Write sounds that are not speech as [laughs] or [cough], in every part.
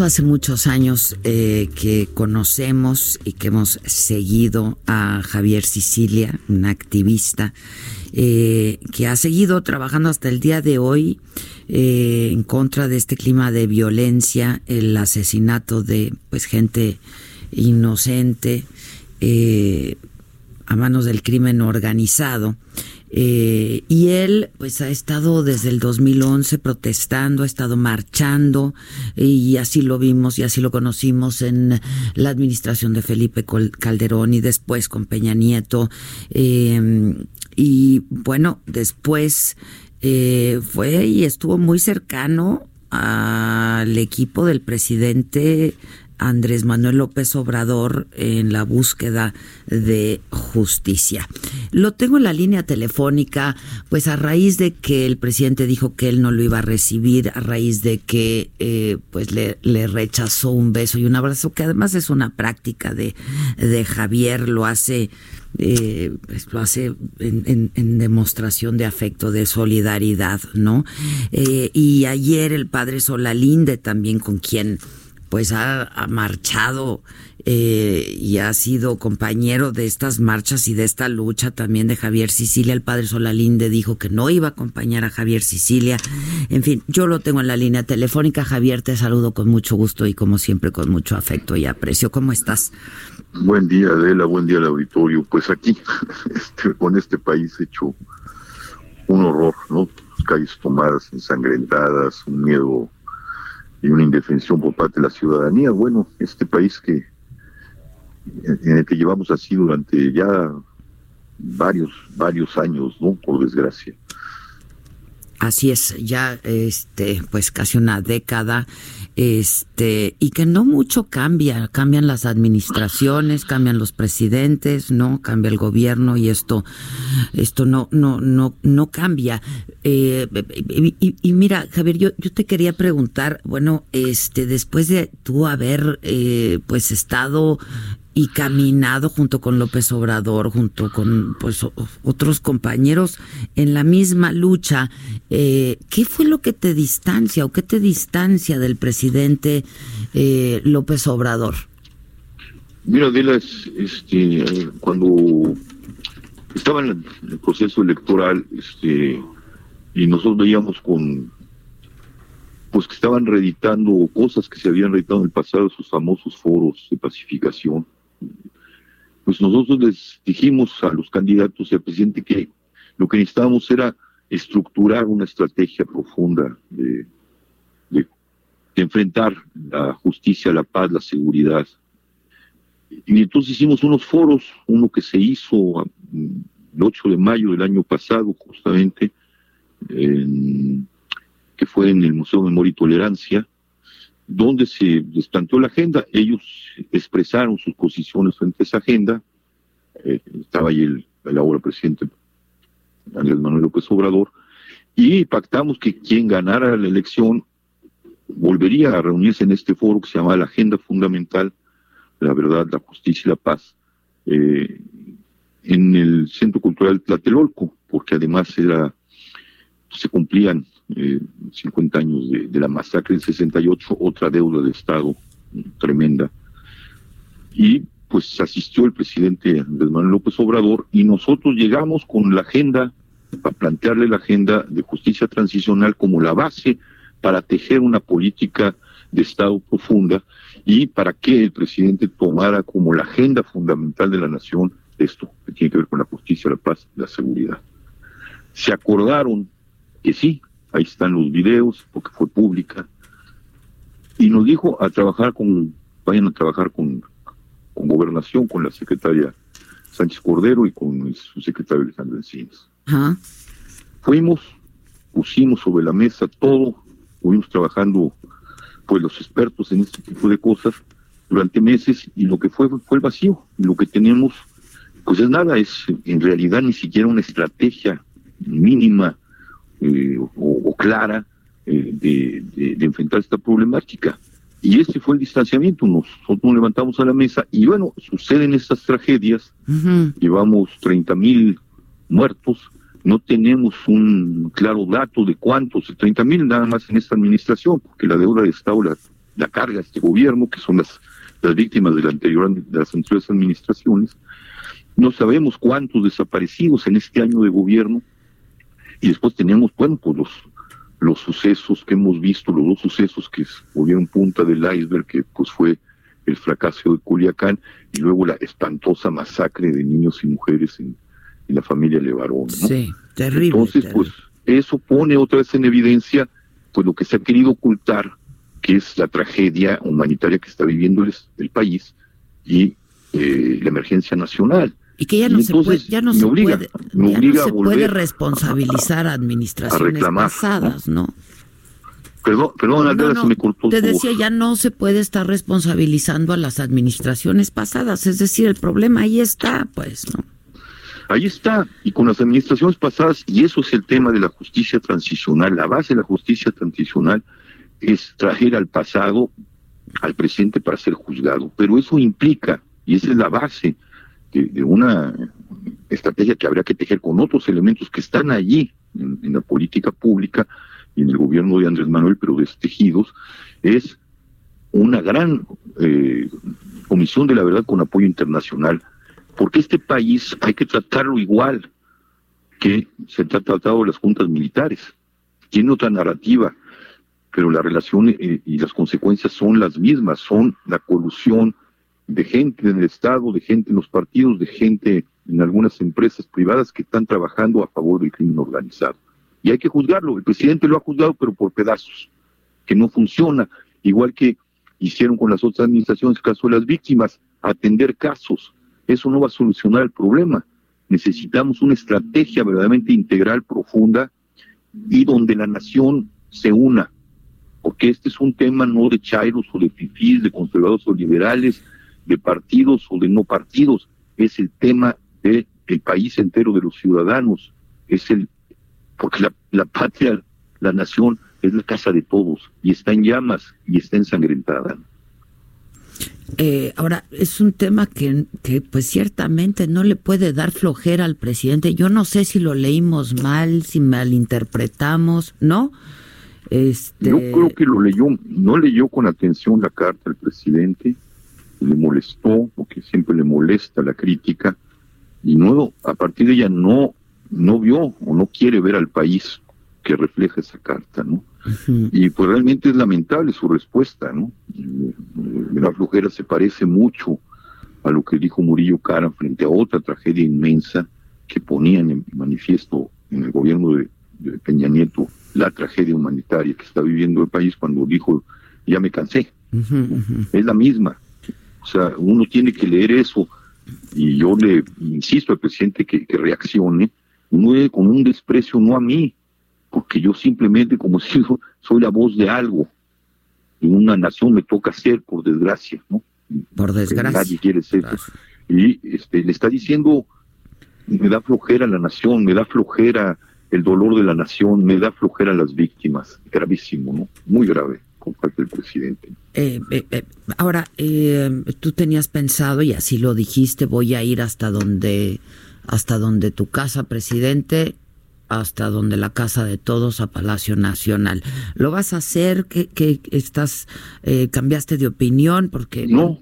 Hace muchos años eh, que conocemos y que hemos seguido a Javier Sicilia, un activista eh, que ha seguido trabajando hasta el día de hoy eh, en contra de este clima de violencia, el asesinato de pues gente inocente a manos del crimen organizado. Eh, y él pues ha estado desde el 2011 protestando, ha estado marchando y así lo vimos y así lo conocimos en la administración de Felipe Calderón y después con Peña Nieto. y bueno, después eh, fue y estuvo muy cercano al equipo del presidente Andrés Manuel López Obrador en la búsqueda de justicia. Lo tengo en la línea telefónica, pues a raíz de que el presidente dijo que él no lo iba a recibir, a raíz de que eh, pues le, rechazó un beso y un abrazo, que además es una práctica de, de Javier, lo hace eh, pues lo hace en, demostración de afecto, de solidaridad, ¿no? Eh, y ayer el padre Solalinde también con quien pues ha, marchado eh, y ha sido compañero de estas marchas y de esta lucha también de Javier Sicilia. El padre Solalinde dijo que no iba a acompañar a Javier Sicilia. En fin, yo lo tengo en la línea telefónica. Javier, te saludo con mucho gusto y como siempre con mucho afecto y aprecio. ¿Cómo estás? Buen día, Adela, buen día al auditorio. Pues aquí, [laughs] este, con este país hecho un horror, ¿no? Calles tomadas, ensangrentadas, un miedo y una indefensión por parte de la ciudadanía. Bueno, este país que en el que llevamos así durante ya varios varios años, ¿no? Por desgracia. Así es, ya este pues casi una década este y que no mucho cambia, cambian las administraciones, cambian los presidentes, no cambia el gobierno y esto esto no no no no cambia. Eh, y, mira, Javier, yo yo te quería preguntar, bueno, este después de tú haber eh, pues estado y caminado junto con López Obrador, junto con pues otros compañeros en la misma lucha. Eh, ¿Qué fue lo que te distancia o qué te distancia del presidente eh, López Obrador? Mira, Dela, este, cuando estaba en el proceso electoral, este, y nosotros veíamos con pues que estaban reeditando cosas que se habían reeditado en el pasado, sus famosos foros de pacificación, pues nosotros les dijimos a los candidatos y al presidente que lo que necesitábamos era estructurar una estrategia profunda de, enfrentar la justicia, la paz, la seguridad. Y entonces hicimos unos foros, uno que se hizo el 8 de mayo del año pasado, justamente, que fue en el Museo de Memoria y Tolerancia, donde se les planteó la agenda, ellos expresaron sus posiciones frente a esa agenda, eh, estaba ahí el, ahora presidente Andrés Manuel López Obrador, y pactamos que quien ganara la elección volvería a reunirse en este foro que se llama la Agenda Fundamental, la Verdad, la Justicia y la Paz, eh, en el Centro Cultural Tlatelolco, porque además era se cumplían eh, 50 años de, la masacre del 68, otra deuda de Estado tremenda. Y pues asistió el presidente Andrés Manuel López Obrador y nosotros llegamos con la agenda, para plantearle la agenda de justicia transicional como la base para tejer una política de Estado profunda y para que el presidente tomara como la agenda fundamental de la nación esto que tiene que ver con la justicia, la paz la seguridad. Se acordaron que sí, ahí están los videos, porque fue pública, y nos dijo a trabajar con, vayan a trabajar con, con gobernación, con la secretaria Sánchez Cordero y con su secretario Alejandro Encinas. Fuimos, pusimos sobre la mesa todo, estuvimos trabajando pues los expertos en este tipo de cosas durante meses y lo que fue fue el vacío. Lo que tenemos pues es nada, es en realidad ni siquiera una estrategia mínima eh, o, clara eh, de, de, enfrentar esta problemática. Y ese fue el distanciamiento. Nosotros nos levantamos a la mesa y bueno, suceden estas tragedias. Llevamos 30 mil muertos. No tenemos un claro dato de cuántos, 30 mil nada más en esta administración, porque la deuda de Estado la, la carga este gobierno, que son las, las víctimas de, la anterior, de las anteriores administraciones. No sabemos cuántos desaparecidos en este año de gobierno. Y después tenemos, bueno, pues los, los sucesos que hemos visto, los dos sucesos que volvieron punta del iceberg, que pues fue el fracaso de Culiacán y luego la espantosa masacre de niños y mujeres en, la familia Levarón. Sí, terrible. Entonces, pues eso pone otra vez en evidencia pues lo que se ha querido ocultar, que es la tragedia humanitaria que está viviendo el, país y eh, la emergencia nacional. Y que ya no se puede, ya no se puede, ya se puede responsabilizar a, administraciones pasadas, ¿no? Perdón, perdón, se me cortó. Te decía, ya no se puede estar responsabilizando a las administraciones pasadas. Es decir, el problema ahí está, pues, ¿no? Ahí está, y con las administraciones pasadas, y eso es el tema de la justicia transicional. La base de la justicia transicional es traer al pasado al presente para ser juzgado. Pero eso implica, y esa es la base, de, una estrategia que habría que tejer con otros elementos que están allí en, la política pública y en el gobierno de Andrés Manuel, pero destejidos, es una gran eh, comisión de la verdad con apoyo internacional, porque este país hay que tratarlo igual que se ha tratado de las juntas militares. Tiene otra narrativa, pero la relación eh, y las consecuencias son las mismas, son la colusión, de gente en el Estado, de gente en los partidos, de gente en algunas empresas privadas que están trabajando a favor del crimen organizado. Y hay que juzgarlo. El presidente lo ha juzgado, pero por pedazos, que no funciona. Igual que hicieron con las otras administraciones, caso de las víctimas, atender casos. Eso no va a solucionar el problema. Necesitamos una estrategia verdaderamente integral, profunda, y donde la nación se una. Porque este es un tema no de chairos o de fifís, de conservadores o liberales, de partidos o de no partidos, es el tema del el país entero de los ciudadanos, es el, porque la, la patria, la nación, es la casa de todos y está en llamas y está ensangrentada. Eh, ahora, es un tema que, que, pues ciertamente no le puede dar flojera al presidente. Yo no sé si lo leímos mal, si malinterpretamos, ¿no? Este... Yo creo que lo leyó, no leyó con atención la carta del presidente le molestó, porque siempre le molesta la crítica, y no, a partir de ella no, no vio o no quiere ver al país que refleja esa carta, ¿no? Y pues realmente es lamentable su respuesta, ¿no? La flujera se parece mucho a lo que dijo Murillo Cara frente a otra tragedia inmensa que ponían en manifiesto en el gobierno de, Peña Nieto la tragedia humanitaria que está viviendo el país cuando dijo ya me cansé. Es la misma, o sea, uno tiene que leer eso y yo le insisto al presidente que, reaccione, no con un desprecio no a mí, porque yo simplemente, como [laughs] si soy la voz de algo. En una nación me toca ser, por desgracia, ¿no? Por desgracia. Nadie quiere ser. Y este, le está diciendo, me da flojera la nación, me da flojera el dolor de la nación, me da flojera las víctimas. Gravísimo, ¿no? Muy grave parte del presidente. Eh, eh, eh, ahora, tú tenías pensado, y así lo dijiste, voy a ir hasta donde, hasta donde tu casa, presidente, hasta donde la casa de todos a Palacio Nacional. ¿Lo vas a hacer? ¿Que, estás, cambiaste de opinión? Porque no,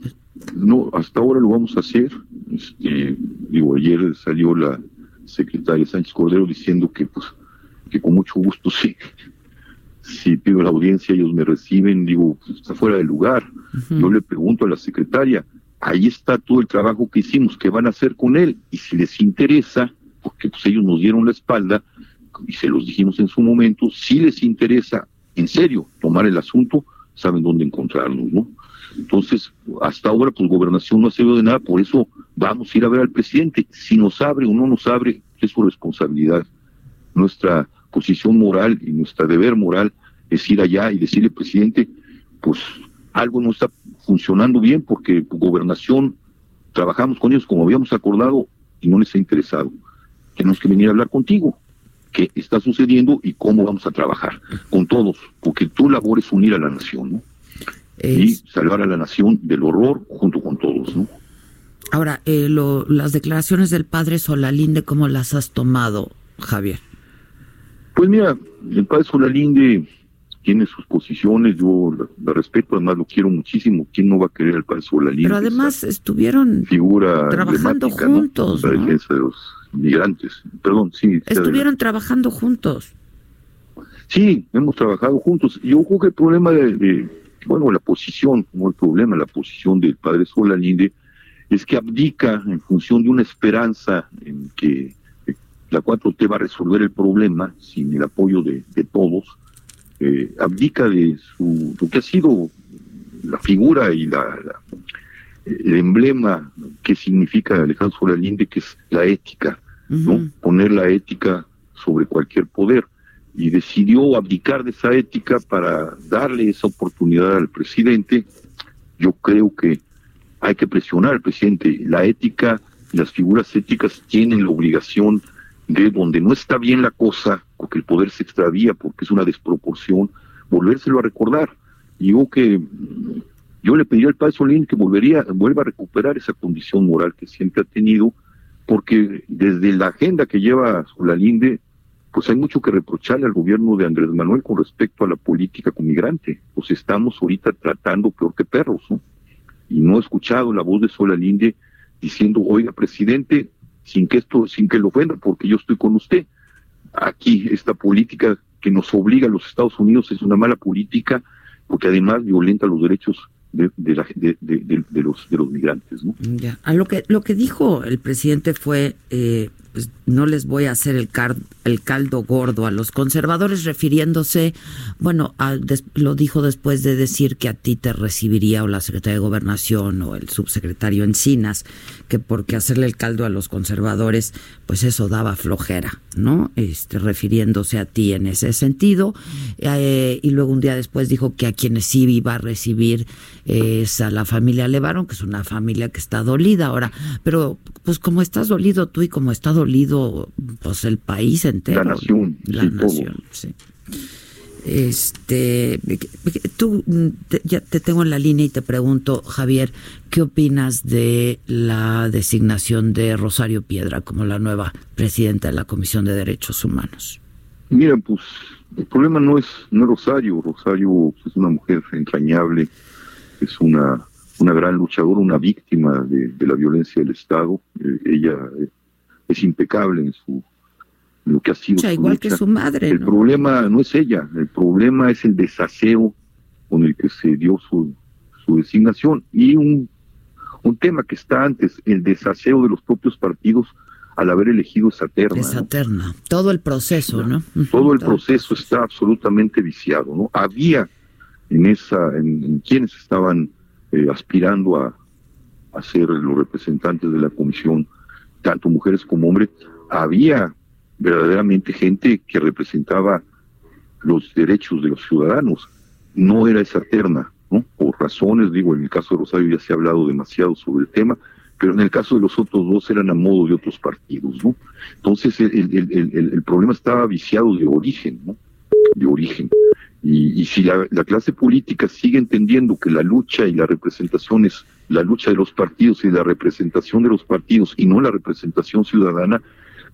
no, hasta ahora lo vamos a hacer. Este, digo, ayer salió la secretaria Sánchez Cordero diciendo que, pues, que con mucho gusto sí si pido la audiencia, ellos me reciben, digo, pues, está fuera de lugar. Yo le pregunto a la secretaria, ahí está todo el trabajo que hicimos, ¿qué van a hacer con él? Y si les interesa, porque pues ellos nos dieron la espalda, y se los dijimos en su momento, si les interesa, en serio, tomar el asunto, saben dónde encontrarnos, ¿no? Entonces, hasta ahora, pues gobernación no ha servido de nada, por eso vamos a ir a ver al presidente. Si nos abre o no nos abre, es su responsabilidad. Nuestra posición moral y nuestra deber moral es ir allá y decirle, presidente, pues algo no está funcionando bien porque gobernación trabajamos con ellos como habíamos acordado y no les ha interesado. Tenemos que venir a hablar contigo qué está sucediendo y cómo vamos a trabajar con todos, porque tu labor es unir a la nación, ¿no? Y salvar a la nación del horror junto con todos, ¿no? Ahora, eh, las declaraciones del padre Solalinde, ¿cómo las has tomado, Javier? Pues mira, el padre Solalinde tiene sus posiciones, yo la, respeto, además lo quiero muchísimo. ¿Quién no va a querer al padre Solalinde? Pero además estuvieron figura trabajando juntos. La defensa de los migrantes. Perdón, sí. Estuvieron trabajando juntos. Sí, hemos trabajado juntos. Yo creo que el problema de, bueno, la posición, como el problema, la posición del padre Solalinde, es que abdica en función de una esperanza en que la 4T va a resolver el problema sin el apoyo de, todos, eh, abdica de su, lo que ha sido la figura y la, el emblema que significa Alejandro Solalinde, que es la ética, ¿no? Poner la ética sobre cualquier poder. Y decidió abdicar de esa ética para darle esa oportunidad al presidente. Yo creo que hay que presionar al presidente. La ética, las figuras éticas tienen la obligación de donde no está bien la cosa, porque el poder se extravía, porque es una desproporción, volvérselo a recordar. Y yo que yo le pediría al padre Solín que volvería, vuelva a recuperar esa condición moral que siempre ha tenido, porque desde la agenda que lleva Solalinde, pues hay mucho que reprocharle al gobierno de Andrés Manuel con respecto a la política con migrante. Pues estamos ahorita tratando peor que perros, ¿no? y no he escuchado la voz de Solalinde diciendo, oiga, presidente, sin que esto, sin que lo ofenda, porque yo estoy con usted. Aquí esta política que nos obliga a los Estados Unidos es una mala política porque además violenta los derechos de, de, los, migrantes. ¿no? Ya. A lo, que, lo que dijo el presidente fue, eh, no les voy a hacer el, caldo gordo a los conservadores, refiriéndose, bueno, lo dijo después de decir que a ti te recibiría o la secretaria de Gobernación o el subsecretario Encinas, que porque hacerle el caldo a los conservadores, pues eso daba flojera, ¿no? Este, refiriéndose a ti en ese sentido. Eh, y luego un día después dijo que a quienes sí iba a recibir es a la familia Levarón, que es una familia que está dolida ahora. Pero, pues como estás dolido tú y como está dolido pues el país entero. La nación. La nación, sí. Este, tú ya te tengo en la línea y te pregunto, Javier, ¿qué opinas de la designación de Rosario Piedra como la nueva presidenta de la Comisión de Derechos Humanos? Mira, pues el problema no es no Rosario, Rosario es una mujer entrañable, es una una gran luchadora, una víctima de, la violencia del Estado. Eh, ella eh, es impecable en su lo que ha sido. igual que su madre. El problema no es ella, el problema es el desaseo con el que se dio su, su designación y un, un tema que está antes, el desaseo de los propios partidos al haber elegido esa terna. Esa terna, todo el proceso, ¿no? Todo el proceso está absolutamente viciado, ¿no? Había en esa, en, quienes estaban eh, aspirando a, a ser los representantes de la comisión, tanto mujeres como hombres, había verdaderamente gente que representaba los derechos de los ciudadanos. No era esa terna, ¿no? Por razones, digo, en el caso de Rosario ya se ha hablado demasiado sobre el tema, pero en el caso de los otros dos eran a modo de otros partidos, ¿no? Entonces el, el, el, problema estaba viciado de origen, ¿no? De origen. Y, y si la, la, clase política sigue entendiendo que la lucha y la representación es la lucha de los partidos y la representación de los partidos y no la representación ciudadana,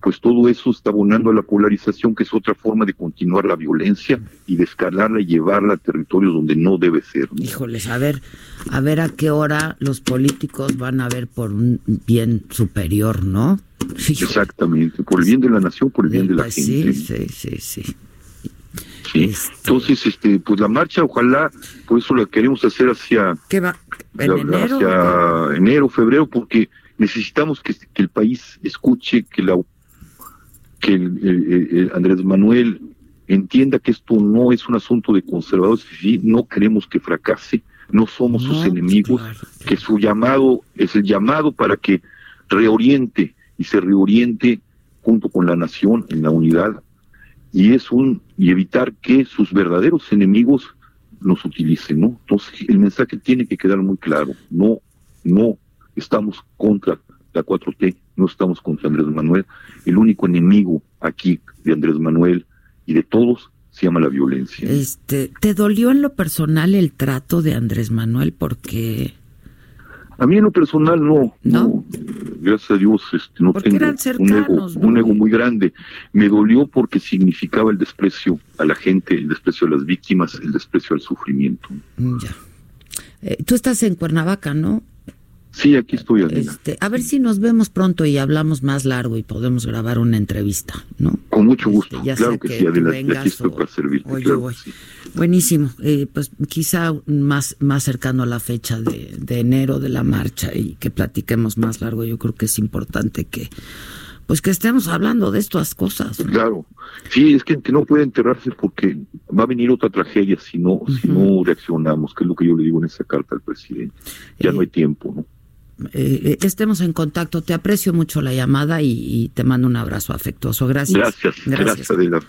pues todo eso está abonando a la polarización, que es otra forma de continuar la violencia y de escalarla y llevarla a territorios donde no debe ser. Híjoles, a ver, a ver a qué hora los políticos van a ver por un bien superior, ¿no? Exactamente, por el bien de la nación, por el bien de la pues gente. Sí, sí, sí, sí. Este Entonces, este, pues la marcha, ojalá, por eso la queremos hacer hacia, ¿Qué va? ¿En enero? hacia enero, febrero, porque necesitamos que, que, el país escuche, que la que el, Andrés Manuel entienda que esto no es un asunto de conservadores, sí, no queremos que fracase, no somos sus enemigos, que su llamado es el llamado para que reoriente y se reoriente junto con la nación en la unidad y es un y evitar que sus verdaderos enemigos nos utilicen, ¿no? Entonces el mensaje tiene que quedar muy claro, no, no estamos contra la 4T, no estamos contra Andrés Manuel, el único enemigo aquí de Andrés Manuel y de todos se llama la violencia. Este, ¿te dolió en lo personal el trato de Andrés Manuel porque a mí en lo personal no, no, gracias a Dios este, no tengo un, ego, un ego muy grande. Me dolió porque significaba el desprecio a la gente, el desprecio a las víctimas, el desprecio al sufrimiento. Ya. Eh, tú estás en Cuernavaca, ¿no? Sí, aquí estoy. Este, a ver si nos vemos pronto y hablamos más largo y podemos grabar una entrevista, ¿no? Con mucho gusto. Este, claro que, sí, adelante. Aquí estoy para servirte. Buenísimo. Eh, pues quizá más, más cercano a la fecha de, de enero de la marcha y que platiquemos más largo. Yo creo que es importante que pues que estemos hablando de estas cosas. Claro, sí, es que, no puede enterrarse porque va a venir otra tragedia si no, si no reaccionamos, que es lo que yo le digo en esa carta al presidente. Ya no hay tiempo, ¿no? Eh, eh, estemos en contacto. Te aprecio mucho la llamada y, y, te mando un abrazo afectuoso. Gracias. Gracias. Gracias, Adela.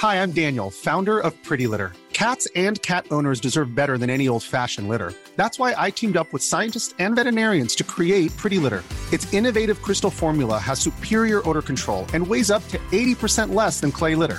Hi, I'm Daniel, founder of Pretty Litter. Cats and cat owners deserve better than any old-fashioned litter. That's why I teamed up with scientists and veterinarians to create Pretty Litter. Its innovative crystal formula has superior odor control and weighs up to 80% less than clay litter.